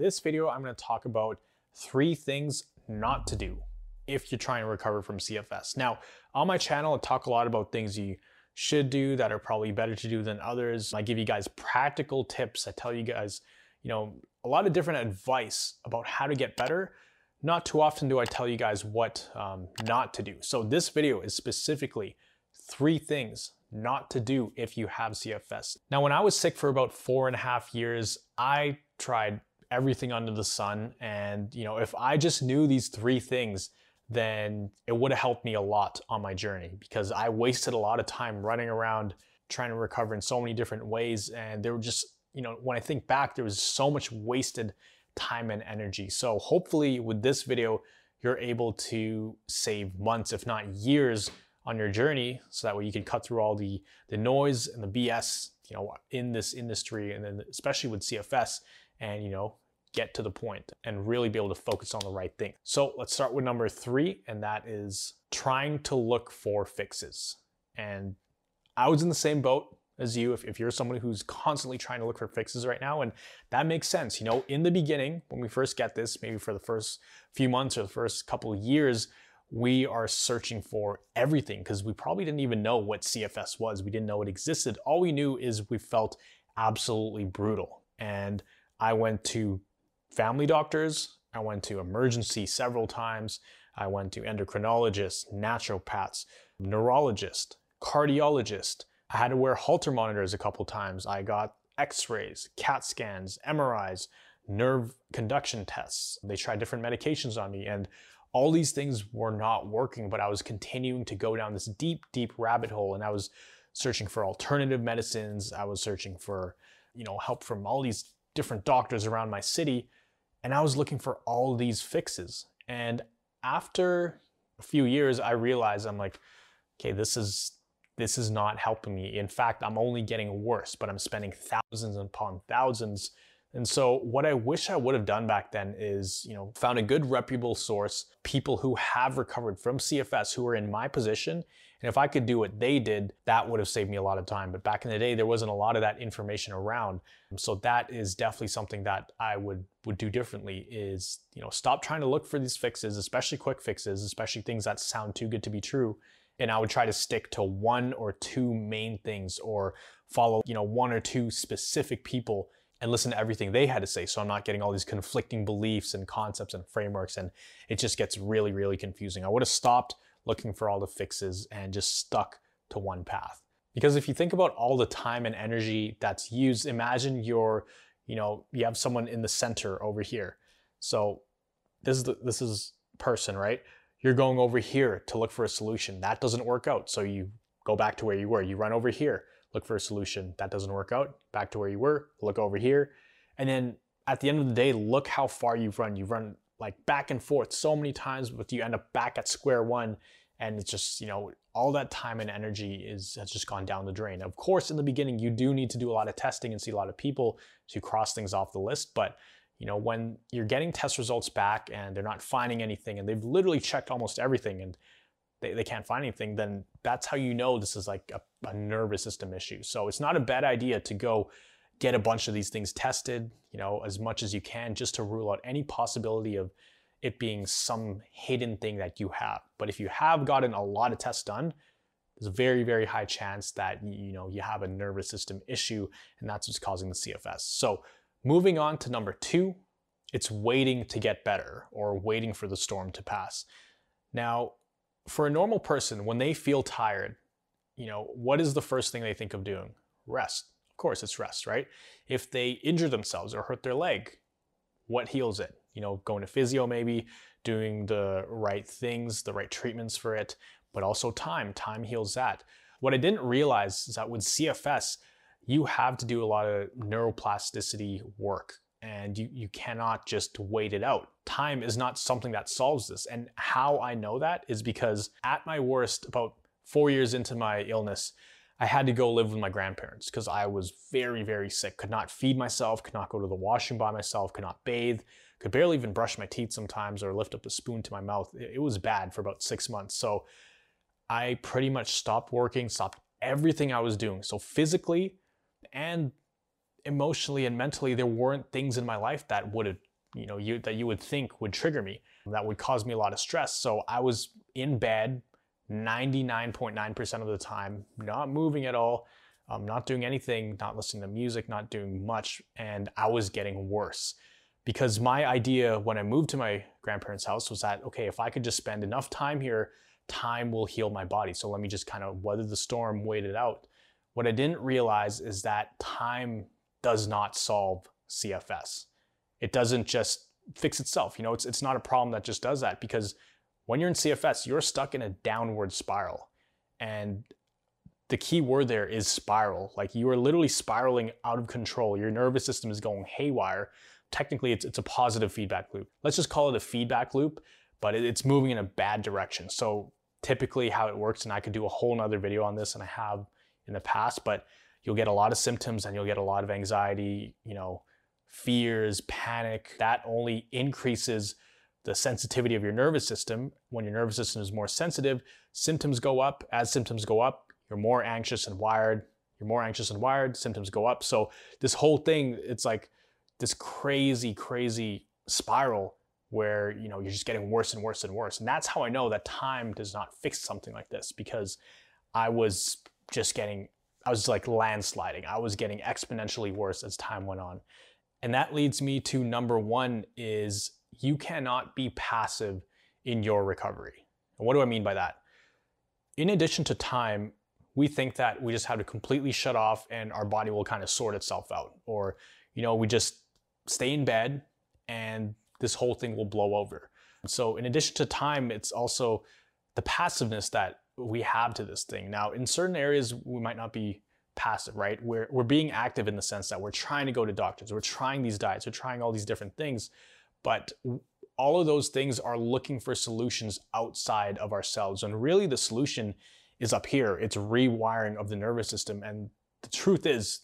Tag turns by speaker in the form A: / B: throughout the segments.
A: this video, I'm gonna talk about three things not to do if you're trying to recover from CFS. Now, on my channel, I talk a lot about things you should do that are probably better to do than others. I give you guys practical tips. I tell you guys, you know, a lot of different advice about how to get better. Not too often do I tell you guys what um, not to do. So this video is specifically three things not to do if you have CFS. Now, when I was sick for about four and a half years, I tried everything under the sun. And, you know, if I just knew these three things, then it would have helped me a lot on my journey because I wasted a lot of time running around trying to recover in so many different ways. And there were just, you know, when I think back, there was so much wasted time and energy. So hopefully with this video, you're able to save months, if not years on your journey so that way you can cut through all the the noise and the BS you know in this industry and then especially with CFS and you know get to the point and really be able to focus on the right thing. So let's start with number 3 and that is trying to look for fixes. And I was in the same boat as you if, if you're someone who's constantly trying to look for fixes right now and that makes sense you know in the beginning when we first get this maybe for the first few months or the first couple of years we are searching for everything because we probably didn't even know what CFS was. We didn't know it existed. All we knew is we felt absolutely brutal. And I went to family doctors, I went to emergency several times, I went to endocrinologists, naturopaths, neurologist, cardiologist. I had to wear Holter monitors a couple times. I got x-rays, CAT scans, MRIs, nerve conduction tests. They tried different medications on me and all these things were not working, but I was continuing to go down this deep, deep rabbit hole. And I was searching for alternative medicines. I was searching for, you know, help from all these different doctors around my city. And I was looking for all these fixes. And after a few years, I realized I'm like, okay, this is this is not helping me. In fact, I'm only getting worse, but I'm spending thousands upon thousands and so what I wish I would have done back then is, you know, found a good reputable source, people who have recovered from CFS who are in my position. And if I could do what they did, that would have saved me a lot of time. But back in the day, there wasn't a lot of that information around. So that is definitely something that I would would do differently is, you know, stop trying to look for these fixes, especially quick fixes, especially things that sound too good to be true. And I would try to stick to one or two main things or follow, you know, one or two specific people and listen to everything they had to say. So I'm not getting all these conflicting beliefs and concepts and frameworks. And it just gets really, really confusing. I would have stopped looking for all the fixes and just stuck to one path. Because if you think about all the time and energy that's used, imagine you're, you know, you have someone in the center over here. So this is the, this is person, right? You're going over here to look for a solution. That doesn't work out. So you go back to where you were. You run over here look for a solution. That doesn't work out, back to where you were, look over here. And then at the end of the day, look how far you've run. You've run like back and forth so many times, but you end up back at square one. And it's just, you know, all that time and energy is has just gone down the drain. Of course, in the beginning, you do need to do a lot of testing and see a lot of people to cross things off the list. But you know, when you're getting test results back and they're not finding anything and they've literally checked almost everything and they, they can't find anything, then that's how you know this is like a, a nervous system issue. So it's not a bad idea to go get a bunch of these things tested, you know, as much as you can just to rule out any possibility of it being some hidden thing that you have. But if you have gotten a lot of tests done, there's a very, very high chance that you know you have a nervous system issue and that's what's causing the CFS. So moving on to number two, it's waiting to get better or waiting for the storm to pass. Now, for a normal person, when they feel tired, you know, what is the first thing they think of doing? Rest. Of course, it's rest, right? If they injure themselves or hurt their leg, what heals it? You know, going to physio maybe, doing the right things, the right treatments for it, but also time. Time heals that. What I didn't realize is that with CFS, you have to do a lot of neuroplasticity work and you, you cannot just wait it out. Time is not something that solves this. And how I know that is because at my worst, about four years into my illness, I had to go live with my grandparents because I was very, very sick. Could not feed myself, could not go to the washroom by myself, could not bathe, could barely even brush my teeth sometimes or lift up a spoon to my mouth. It was bad for about six months. So I pretty much stopped working, stopped everything I was doing. So physically and emotionally and mentally, there weren't things in my life that would you know, you, that you would think would trigger me, that would cause me a lot of stress. So I was in bed 99.9% of the time, not moving at all, um, not doing anything, not listening to music, not doing much, and I was getting worse. Because my idea when I moved to my grandparents' house was that, okay, if I could just spend enough time here, time will heal my body. So let me just kind of weather the storm, wait it out. What I didn't realize is that time does not solve CFS. It doesn't just fix itself. You know, it's, it's not a problem that just does that because when you're in CFS, you're stuck in a downward spiral. And the key word there is spiral. Like you are literally spiraling out of control. Your nervous system is going haywire. Technically, it's, it's a positive feedback loop. Let's just call it a feedback loop, but it, it's moving in a bad direction. So typically how it works, and I could do a whole nother video on this and I have in the past, but you'll get a lot of symptoms and you'll get a lot of anxiety, you know, fears, panic. That only increases the sensitivity of your nervous system. When your nervous system is more sensitive, symptoms go up. As symptoms go up, you're more anxious and wired. You're more anxious and wired, symptoms go up. So this whole thing, it's like this crazy, crazy spiral where you know you're just getting worse and worse and worse. And that's how I know that time does not fix something like this because I was just getting I was like landsliding. I was getting exponentially worse as time went on. And that leads me to number 1 is you cannot be passive in your recovery. And what do I mean by that? In addition to time, we think that we just have to completely shut off and our body will kind of sort itself out. Or, you know, we just stay in bed and this whole thing will blow over. So, in addition to time, it's also the passiveness that we have to this thing. Now, in certain areas, we might not be passive, right? We're, we're being active in the sense that we're trying to go to doctors, we're trying these diets, we're trying all these different things. But all of those things are looking for solutions outside of ourselves. And really, the solution is up here it's rewiring of the nervous system. And the truth is,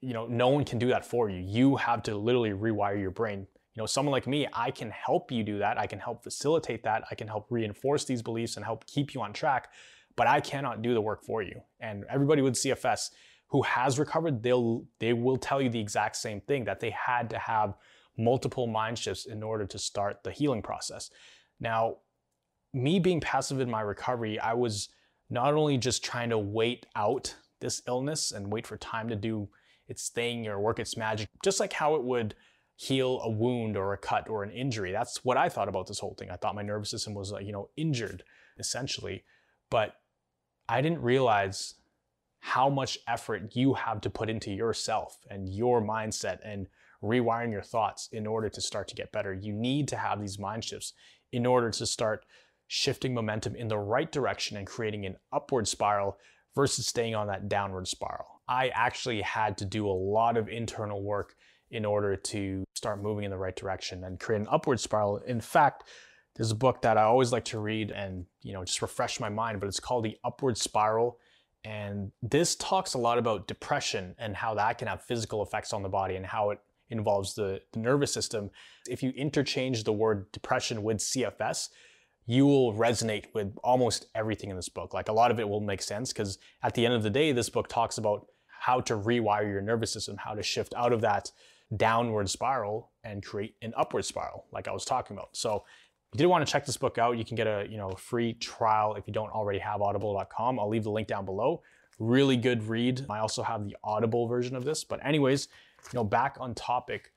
A: you know, no one can do that for you. You have to literally rewire your brain. You know, someone like me, I can help you do that. I can help facilitate that. I can help reinforce these beliefs and help keep you on track, but I cannot do the work for you. And everybody with CFS who has recovered, they'll they will tell you the exact same thing that they had to have multiple mind shifts in order to start the healing process. Now, me being passive in my recovery, I was not only just trying to wait out this illness and wait for time to do its thing or work its magic, just like how it would heal a wound or a cut or an injury. That's what I thought about this whole thing. I thought my nervous system was, you know, injured essentially, but I didn't realize how much effort you have to put into yourself and your mindset and rewiring your thoughts in order to start to get better. You need to have these mind shifts in order to start shifting momentum in the right direction and creating an upward spiral versus staying on that downward spiral. I actually had to do a lot of internal work in order to start moving in the right direction and create an upward spiral. In fact, there's a book that I always like to read and you know just refresh my mind, but it's called The Upward Spiral. And this talks a lot about depression and how that can have physical effects on the body and how it involves the, the nervous system. If you interchange the word depression with CFS, you will resonate with almost everything in this book. Like a lot of it will make sense because at the end of the day, this book talks about how to rewire your nervous system, how to shift out of that downward spiral and create an upward spiral, like I was talking about. So if you did want to check this book out, you can get a you know free trial if you don't already have audible.com. I'll leave the link down below. Really good read. I also have the audible version of this. But anyways, you know, back on topic,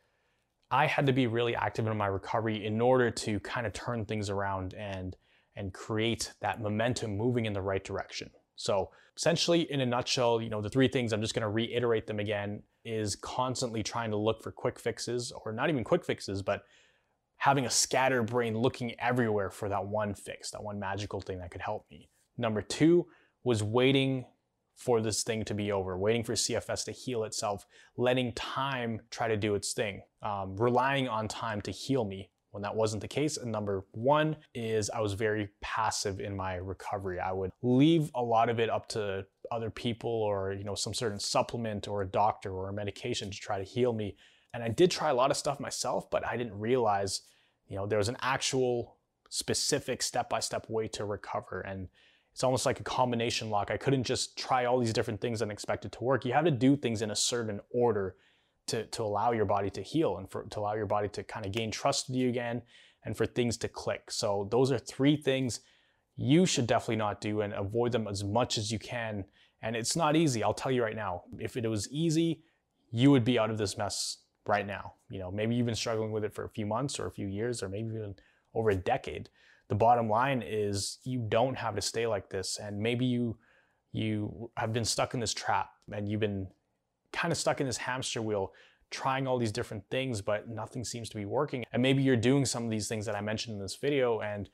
A: I had to be really active in my recovery in order to kind of turn things around and and create that momentum moving in the right direction. So essentially, in a nutshell, you know, the three things I'm just going to reiterate them again is constantly trying to look for quick fixes, or not even quick fixes, but having a scattered brain looking everywhere for that one fix, that one magical thing that could help me. Number two was waiting for this thing to be over, waiting for CFS to heal itself, letting time try to do its thing, um, relying on time to heal me when that wasn't the case. And number one is I was very passive in my recovery. I would leave a lot of it up to other people or, you know, some certain supplement or a doctor or a medication to try to heal me. And I did try a lot of stuff myself, but I didn't realize, you know, there was an actual specific step-by-step way to recover. And it's almost like a combination lock. I couldn't just try all these different things and expect it to work. You have to do things in a certain order to, to allow your body to heal and for, to allow your body to kind of gain trust with you again and for things to click. So those are three things you should definitely not do and avoid them as much as you can. And it's not easy, I'll tell you right now. If it was easy, you would be out of this mess right now. You know, maybe you've been struggling with it for a few months or a few years or maybe even over a decade. The bottom line is you don't have to stay like this and maybe you you have been stuck in this trap and you've been kind of stuck in this hamster wheel trying all these different things but nothing seems to be working and maybe you're doing some of these things that I mentioned in this video and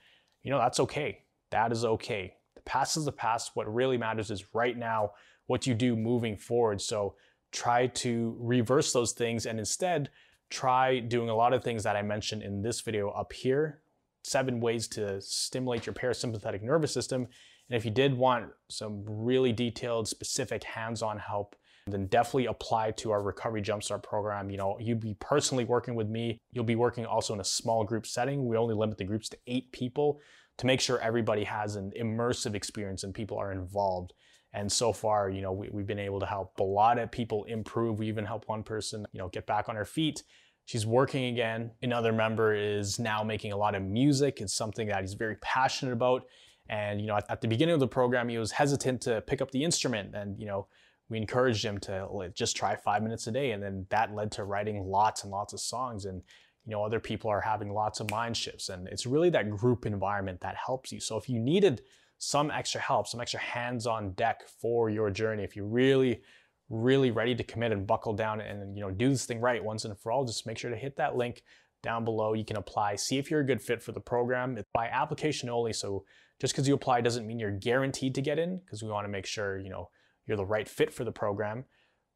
A: you know that's okay that is okay the past is the past what really matters is right now what you do moving forward so try to reverse those things and instead try doing a lot of things that I mentioned in this video up here seven ways to stimulate your parasympathetic nervous system and if you did want some really detailed, specific hands-on help, then definitely apply to our Recovery Jumpstart program. You know, you'd be personally working with me. You'll be working also in a small group setting. We only limit the groups to eight people to make sure everybody has an immersive experience and people are involved. And so far, you know, we, have been able to help a lot of people improve. We even helped one person, you know, get back on her feet. She's working again. Another member is now making a lot of music. It's something that he's very passionate about. And, you know, at, at, the beginning of the program, he was hesitant to pick up the instrument. And, you know, we encouraged him to just try five minutes a day. And then that led to writing lots and lots of songs. And, you know, other people are having lots of mind shifts. And it's really that group environment that helps you. So if you needed some extra help, some extra hands on deck for your journey, if you're really, really ready to commit and buckle down and, you know, do this thing right once and for all, just make sure to hit that link down below. You can apply, see if you're a good fit for the program. It's by application only. So just because you apply doesn't mean you're guaranteed to get in because we want to make sure, you know, you're the right fit for the program.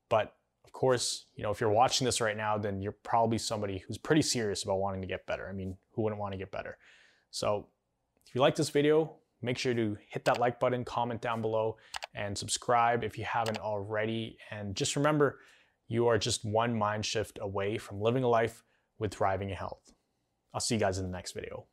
A: But of course, you know, if you're watching this right now, then you're probably somebody who's pretty serious about wanting to get better. I mean, who wouldn't want to get better? So if you like this video, make sure to hit that like button, comment down below, and subscribe if you haven't already. And just remember, you are just one mind shift away from living a life with thriving health. I'll see you guys in the next video.